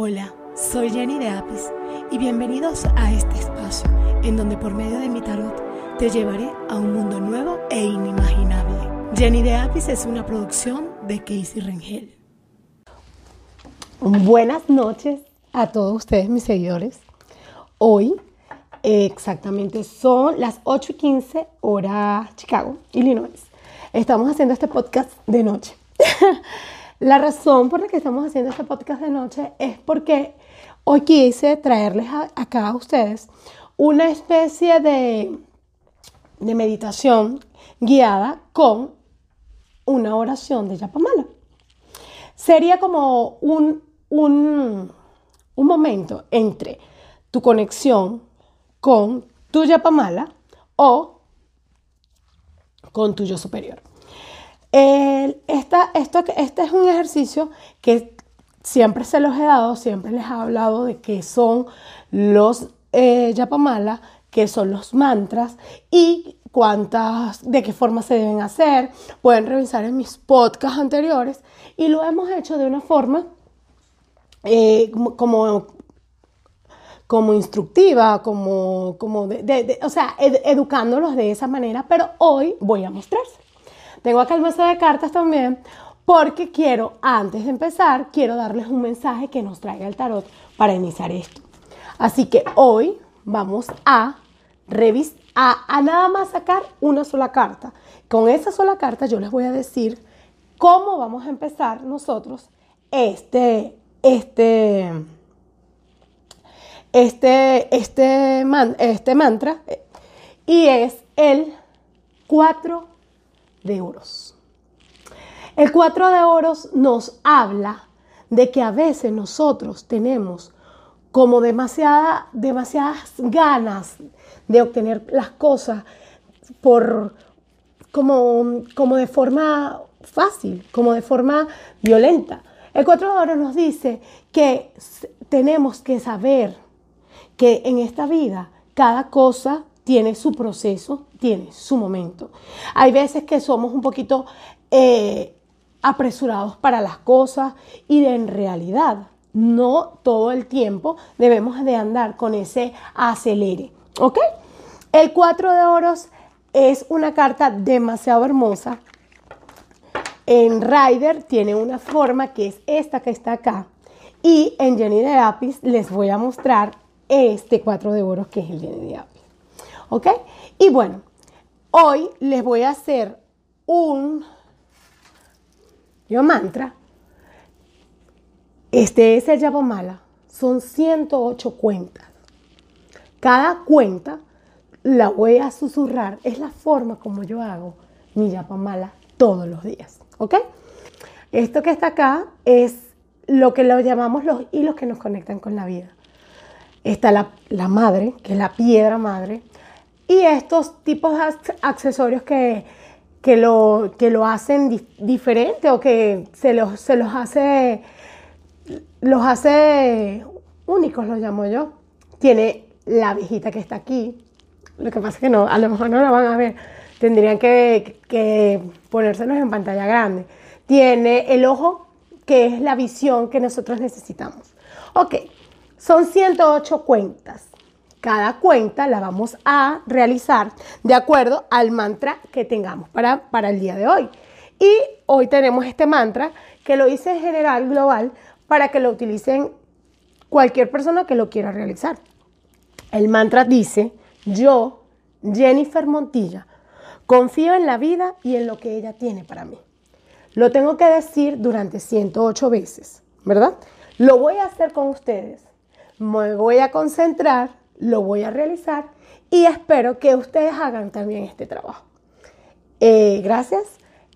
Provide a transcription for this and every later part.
Hola, soy Jenny de Apis y bienvenidos a este espacio en donde por medio de mi tarot te llevaré a un mundo nuevo e inimaginable. Jenny de Apis es una producción de Casey Rengel. Buenas noches a todos ustedes, mis seguidores. Hoy exactamente son las 8 y 15 hora Chicago, Illinois. Estamos haciendo este podcast de noche. La razón por la que estamos haciendo este podcast de noche es porque hoy quise traerles acá a ustedes una especie de, de meditación guiada con una oración de Yapamala. Sería como un, un, un momento entre tu conexión con tu Yapamala o con tu yo superior esto, este es un ejercicio que siempre se los he dado, siempre les he hablado de qué son los eh, yapamala, qué son los mantras y cuántas, de qué forma se deben hacer. Pueden revisar en mis podcasts anteriores y lo hemos hecho de una forma eh, como, como instructiva, como, como o sea, educándolos de esa manera, pero hoy voy a mostrarse. Tengo acá el mazo de cartas también porque quiero, antes de empezar, quiero darles un mensaje que nos traiga el tarot para iniciar esto. Así que hoy vamos a revisar, a, nada más sacar una sola carta. Con esa sola carta yo les voy a decir cómo vamos a empezar nosotros este, este, este, este, este mantra. Y es el 4 de oros. El 4 de oros nos habla de que a veces nosotros tenemos como demasiada, demasiadas ganas de obtener las cosas por como, como de forma fácil, como de forma violenta. El 4 de oros nos dice que tenemos que saber que en esta vida cada cosa tiene su proceso, tiene su momento. Hay veces que somos un poquito eh, apresurados para las cosas y en realidad no todo el tiempo debemos de andar con ese acelere. ¿Ok? El 4 de oros es una carta demasiado hermosa. En Rider tiene una forma que es esta que está acá. Y en Jenny de Apis les voy a mostrar este 4 de oros que es el Jenny de Apis. ¿Ok? Y bueno, hoy les voy a hacer un yo mantra. Este es el Yapamala. Son 108 cuentas. Cada cuenta la voy a susurrar. Es la forma como yo hago mi Yapamala todos los días. ¿Ok? Esto que está acá es lo que lo llamamos los hilos que nos conectan con la vida. Está la, la madre, que es la piedra madre y estos tipos de accesorios que, lo, que lo hacen diferente o que se los, se los hace los hace únicos, los llamo yo. Tiene la viejita que está aquí. Lo que pasa es que no, a lo mejor no la van a ver. Tendrían que, que ponérselos en pantalla grande. Tiene el ojo, que es la visión que nosotros necesitamos. Ok, son 108 cuentas. Cada cuenta la vamos a realizar de acuerdo al mantra que tengamos para, para el día de hoy. Y hoy tenemos este mantra que lo hice en general global para que lo utilicen cualquier persona que lo quiera realizar. El mantra dice, yo, Jennifer Montilla, confío en la vida y en lo que ella tiene para mí. Lo tengo que decir durante 108 veces, ¿verdad? Lo voy a hacer con ustedes. Me voy a concentrar lo voy a realizar y espero que ustedes hagan también este trabajo. Eh, gracias.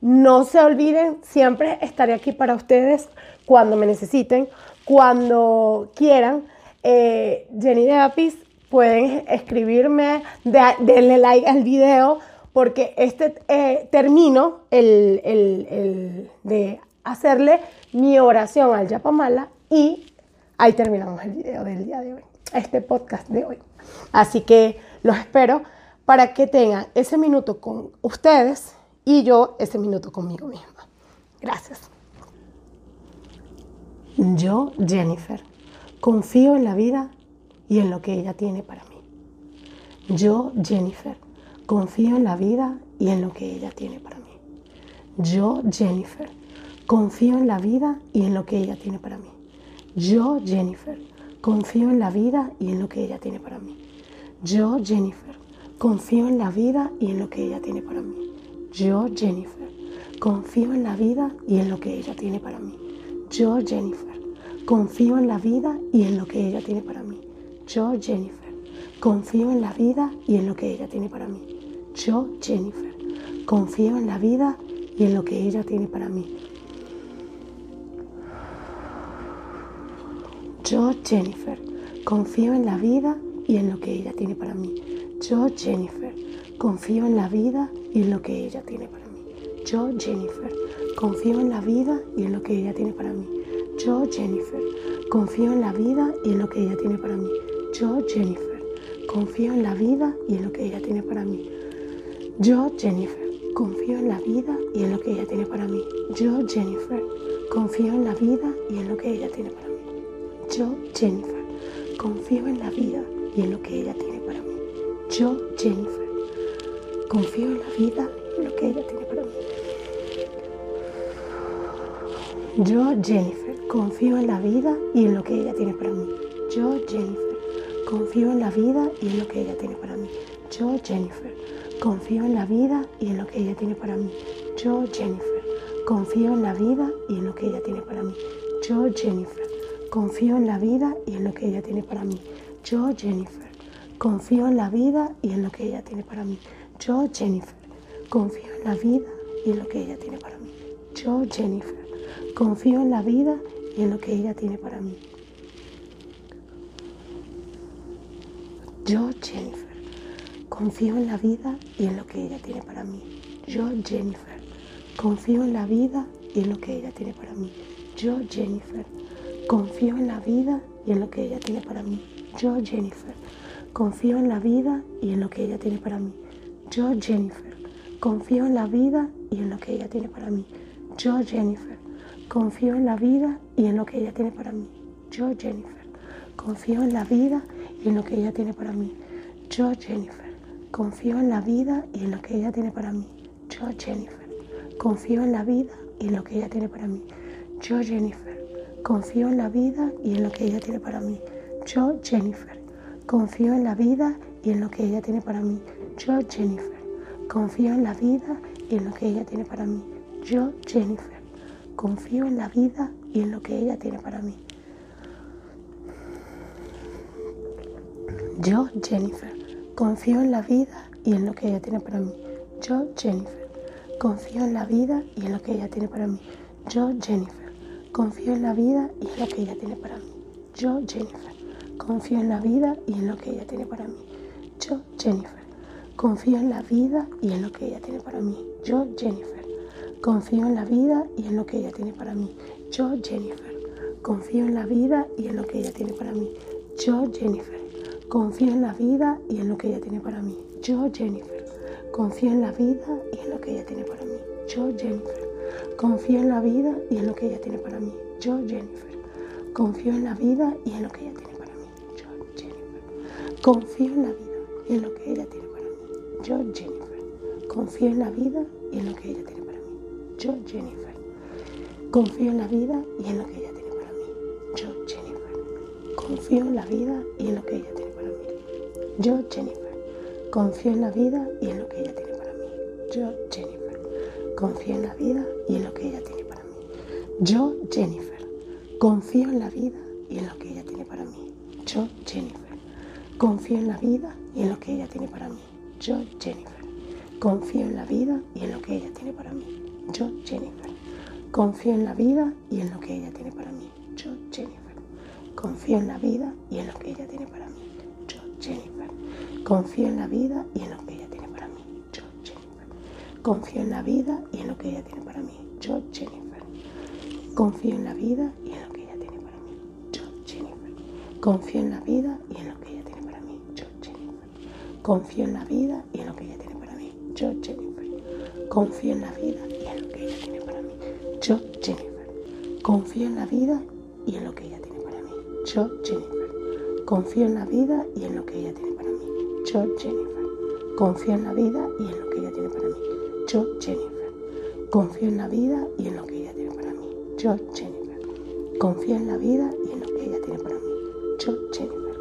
No se olviden, siempre estaré aquí para ustedes cuando me necesiten, cuando quieran. Eh, Jenny de Apis, pueden escribirme, denle like al video, porque este eh, termino el, el, de hacerle mi oración al Yapamala y ahí terminamos el video del día de hoy este podcast de hoy. Así que los espero para que tengan ese minuto con ustedes y yo ese minuto conmigo misma. Gracias. Yo, Jennifer, confío en la vida y en lo que ella tiene para mí. Yo, Jennifer, confío en la vida y en lo que ella tiene para mí. Yo, Jennifer, confío en la vida y en lo que ella tiene para mí. Yo, Jennifer, confío en la vida y en lo que ella tiene para mí. Yo, Jennifer, confío en la vida y en lo que ella tiene para mí. Yo, Jennifer, confío en la vida y en lo que ella tiene para mí. Yo, Jennifer, confío en la vida y en lo que ella tiene para mí. Yo, Jennifer, confío en la vida y en lo que ella tiene para mí. Yo, Jennifer, confío en la vida y en lo que ella tiene para mí. Yo, Jennifer, confío en la vida y en lo que ella tiene para mí. Yo, Jennifer, confío en la vida y en lo que ella tiene para mí. Yo, Jennifer, confío en la vida y en lo que ella tiene para mí. Yo, Jennifer, confío en la vida y en lo que ella tiene para mí. Yo, Jennifer, confío en la vida y en lo que ella tiene para mí. Yo, Jennifer, confío en la vida y en lo que ella tiene para mí. Yo, Jennifer, confío en la vida y en lo que ella tiene para mí. Yo, Jennifer, confío en la vida y en lo que ella tiene para mí. Yo, Jennifer, confío en la vida y en lo que ella tiene para mí. Yo, Jennifer, confío en la vida y en lo que ella tiene para mí. Yo, Jennifer, confío en la vida y en lo que ella tiene para mí. Yo, Jennifer, confío en la vida y en lo que ella tiene para mí. Yo, Jennifer, confío en la vida y en lo que ella tiene para mí. Yo, Jennifer, confío en la vida y en lo que ella tiene para mí. Yo, Jennifer, confío en la vida y en lo que ella tiene para mí. Yo, Jennifer, confío en la vida y en lo que ella tiene para mí. Yo, Jennifer, confío en la vida y en lo que ella tiene para mí. Yo, Jennifer, confío en la vida y en lo que ella tiene para mí. Yo, Jennifer, confío en la vida y en lo que ella tiene para mí. Yo, Jennifer, confío en la vida y en lo que ella tiene para mí. Yo, Jennifer, confío en la vida y en lo que ella tiene para mí. Yo, Jennifer, confío en la vida y en lo que ella tiene para mí. Yo, Jennifer, confío en la vida y en lo que ella tiene para mí. Yo, Jennifer, confío en la vida y en lo que ella tiene para mí. Yo, Jennifer, confío en la vida y en lo que ella tiene para mí. Yo, Jennifer, confío en la vida y en lo que ella tiene para mí. Yo, Jennifer, confío en la vida y en lo que ella tiene para mí. Yo, Jennifer, confío en la vida y en lo que ella tiene para mí. Yo, Jennifer, confío en la vida y en lo que ella tiene para mí. Yo, Jennifer, confío en la vida y en lo que ella tiene para mí. Yo, Jennifer, confío en la vida y en lo que ella tiene para mí. Yo, Jennifer, confío en la vida y en lo que ella tiene para mí. Yo, Jennifer, confío en la vida y en lo que ella tiene para mí. Yo, Jennifer, confío en la vida y en lo que ella tiene para mí. Yo, Jennifer, confío en la vida y en lo que ella tiene para mí. Yo, Jennifer, confío en la vida y en lo que ella tiene para mí. Yo, Jennifer, confío en la vida y en lo que ella tiene para mí. Yo, Jennifer, confío en la vida y en lo que ella tiene para mí. Yo, Jennifer, confío en la vida y en lo que ella tiene para mí. Yo, Jennifer, confío en la vida y en lo que ella tiene para mí. Yo, Jennifer, confío en la vida y en lo que ella tiene para mí. Yo, Jennifer, confío en la vida y en lo que ella tiene para mí. Yo, Jennifer, confío en la vida y en lo que ella tiene para mí. Yo, Jennifer, confío en la vida y en lo que ella tiene para mí. Yo, Jennifer, confío en la vida y en lo que ella tiene para mí. Yo, Jennifer, confío en la vida y en lo que ella tiene para mí. Yo, Jennifer, confío en la vida y en lo que ella tiene para mí. Yo, Jennifer, confío en la vida y en lo que ella tiene para mí. Yo, Jennifer, confío en la vida y en lo que ella tiene para mí. Yo, Jennifer, confío en la vida y en lo que ella tiene para mí. Yo, Jennifer, confío en la vida y en lo que ella tiene para mí. Yo, Jennifer, confío en la vida y en lo que ella tiene para mí. Yo, Jennifer, confío en la vida y en lo que confío en la vida y en lo que ella tiene para mí. Yo, Jennifer, confío en la vida y en lo que ella tiene para mí. Yo, Jennifer, confío en la vida y en lo que ella tiene para mí. Yo, Jennifer, confío en la vida y en lo que ella tiene para mí. Yo, Jennifer, confío en la vida y en lo que ella tiene para mí. Yo, Jennifer, confío en la vida y en lo que ella tiene para mí. Yo, Jennifer, confío en la vida y en lo que ella tiene para mí. Yo, Jennifer, confío en la vida y en lo que ella tiene para mí. Yo, Jennifer, confío en la vida y en lo que ella tiene para mí. Yo, Jennifer, confío en la vida y en lo que ella tiene para mí. Yo, Jennifer,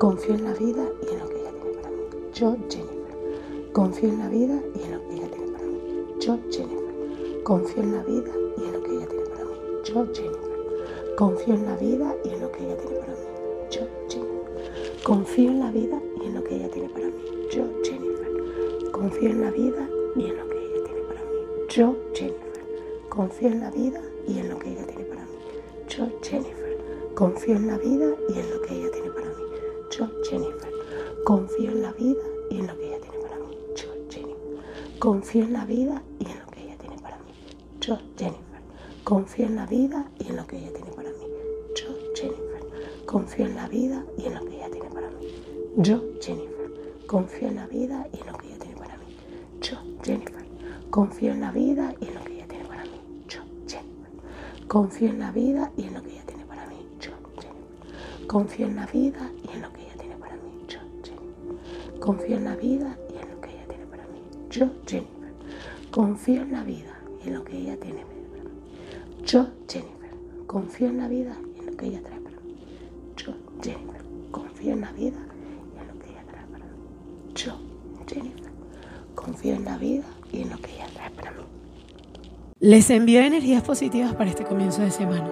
confío en la vida y en lo que ella tiene para mí. Yo, Jennifer, confío en la vida y en lo que ella tiene para mí. Yo, Jennifer, confío en la vida y en lo que ella tiene para mí. Yo, Jennifer, confío en la vida y en lo que ella tiene para mí. Yo, Jennifer, confío en la vida y en lo que ella tiene para mí. Yo, Jennifer, confío en la vida y en lo que Yo, Jennifer, confío en la vida y en lo que ella tiene para mí. Yo, Jennifer, confío en la vida y en lo que ella tiene para mí. Yo, Jennifer, confío en la vida y en lo que ella tiene para mí. Yo, Jennifer, confío en la vida y en lo que ella tiene para mí. Yo, Jennifer, confío en la vida y en lo que ella tiene para mí. Yo, Jennifer, confío en la vida y en lo que ella tiene para mí. Yo, Jennifer, confío en la vida y en lo que ella tiene para mí. Yo, Jennifer, confío en la vida y en lo que ella tiene para mí. Yo, Jennifer, confío en la vida y en lo que ella tiene para mí. Yo, Jennifer, confío en la vida y en lo que ella tiene para mí. Yo, confío en la vida y en lo que ella tiene para mí. Yo, Jennifer, confío en la vida y en lo que ella tiene para mí. Yo, Jennifer, confío en la vida y en lo que ella trae para mí. Yo, Jennifer, confío en la vida y en lo que ella trae para mí. Yo, Jennifer, confío en la vida en lo que ella trae para mí. Les envío energías positivas para este comienzo de semana.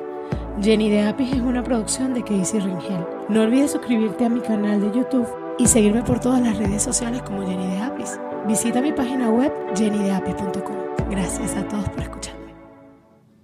Jenny de Apis es una producción de Casey Ringel. No olvides suscribirte a mi canal de YouTube y seguirme por todas las redes sociales como Jenny de Apis. Visita mi página web jennydeapis.com. Gracias a todos por escuchar.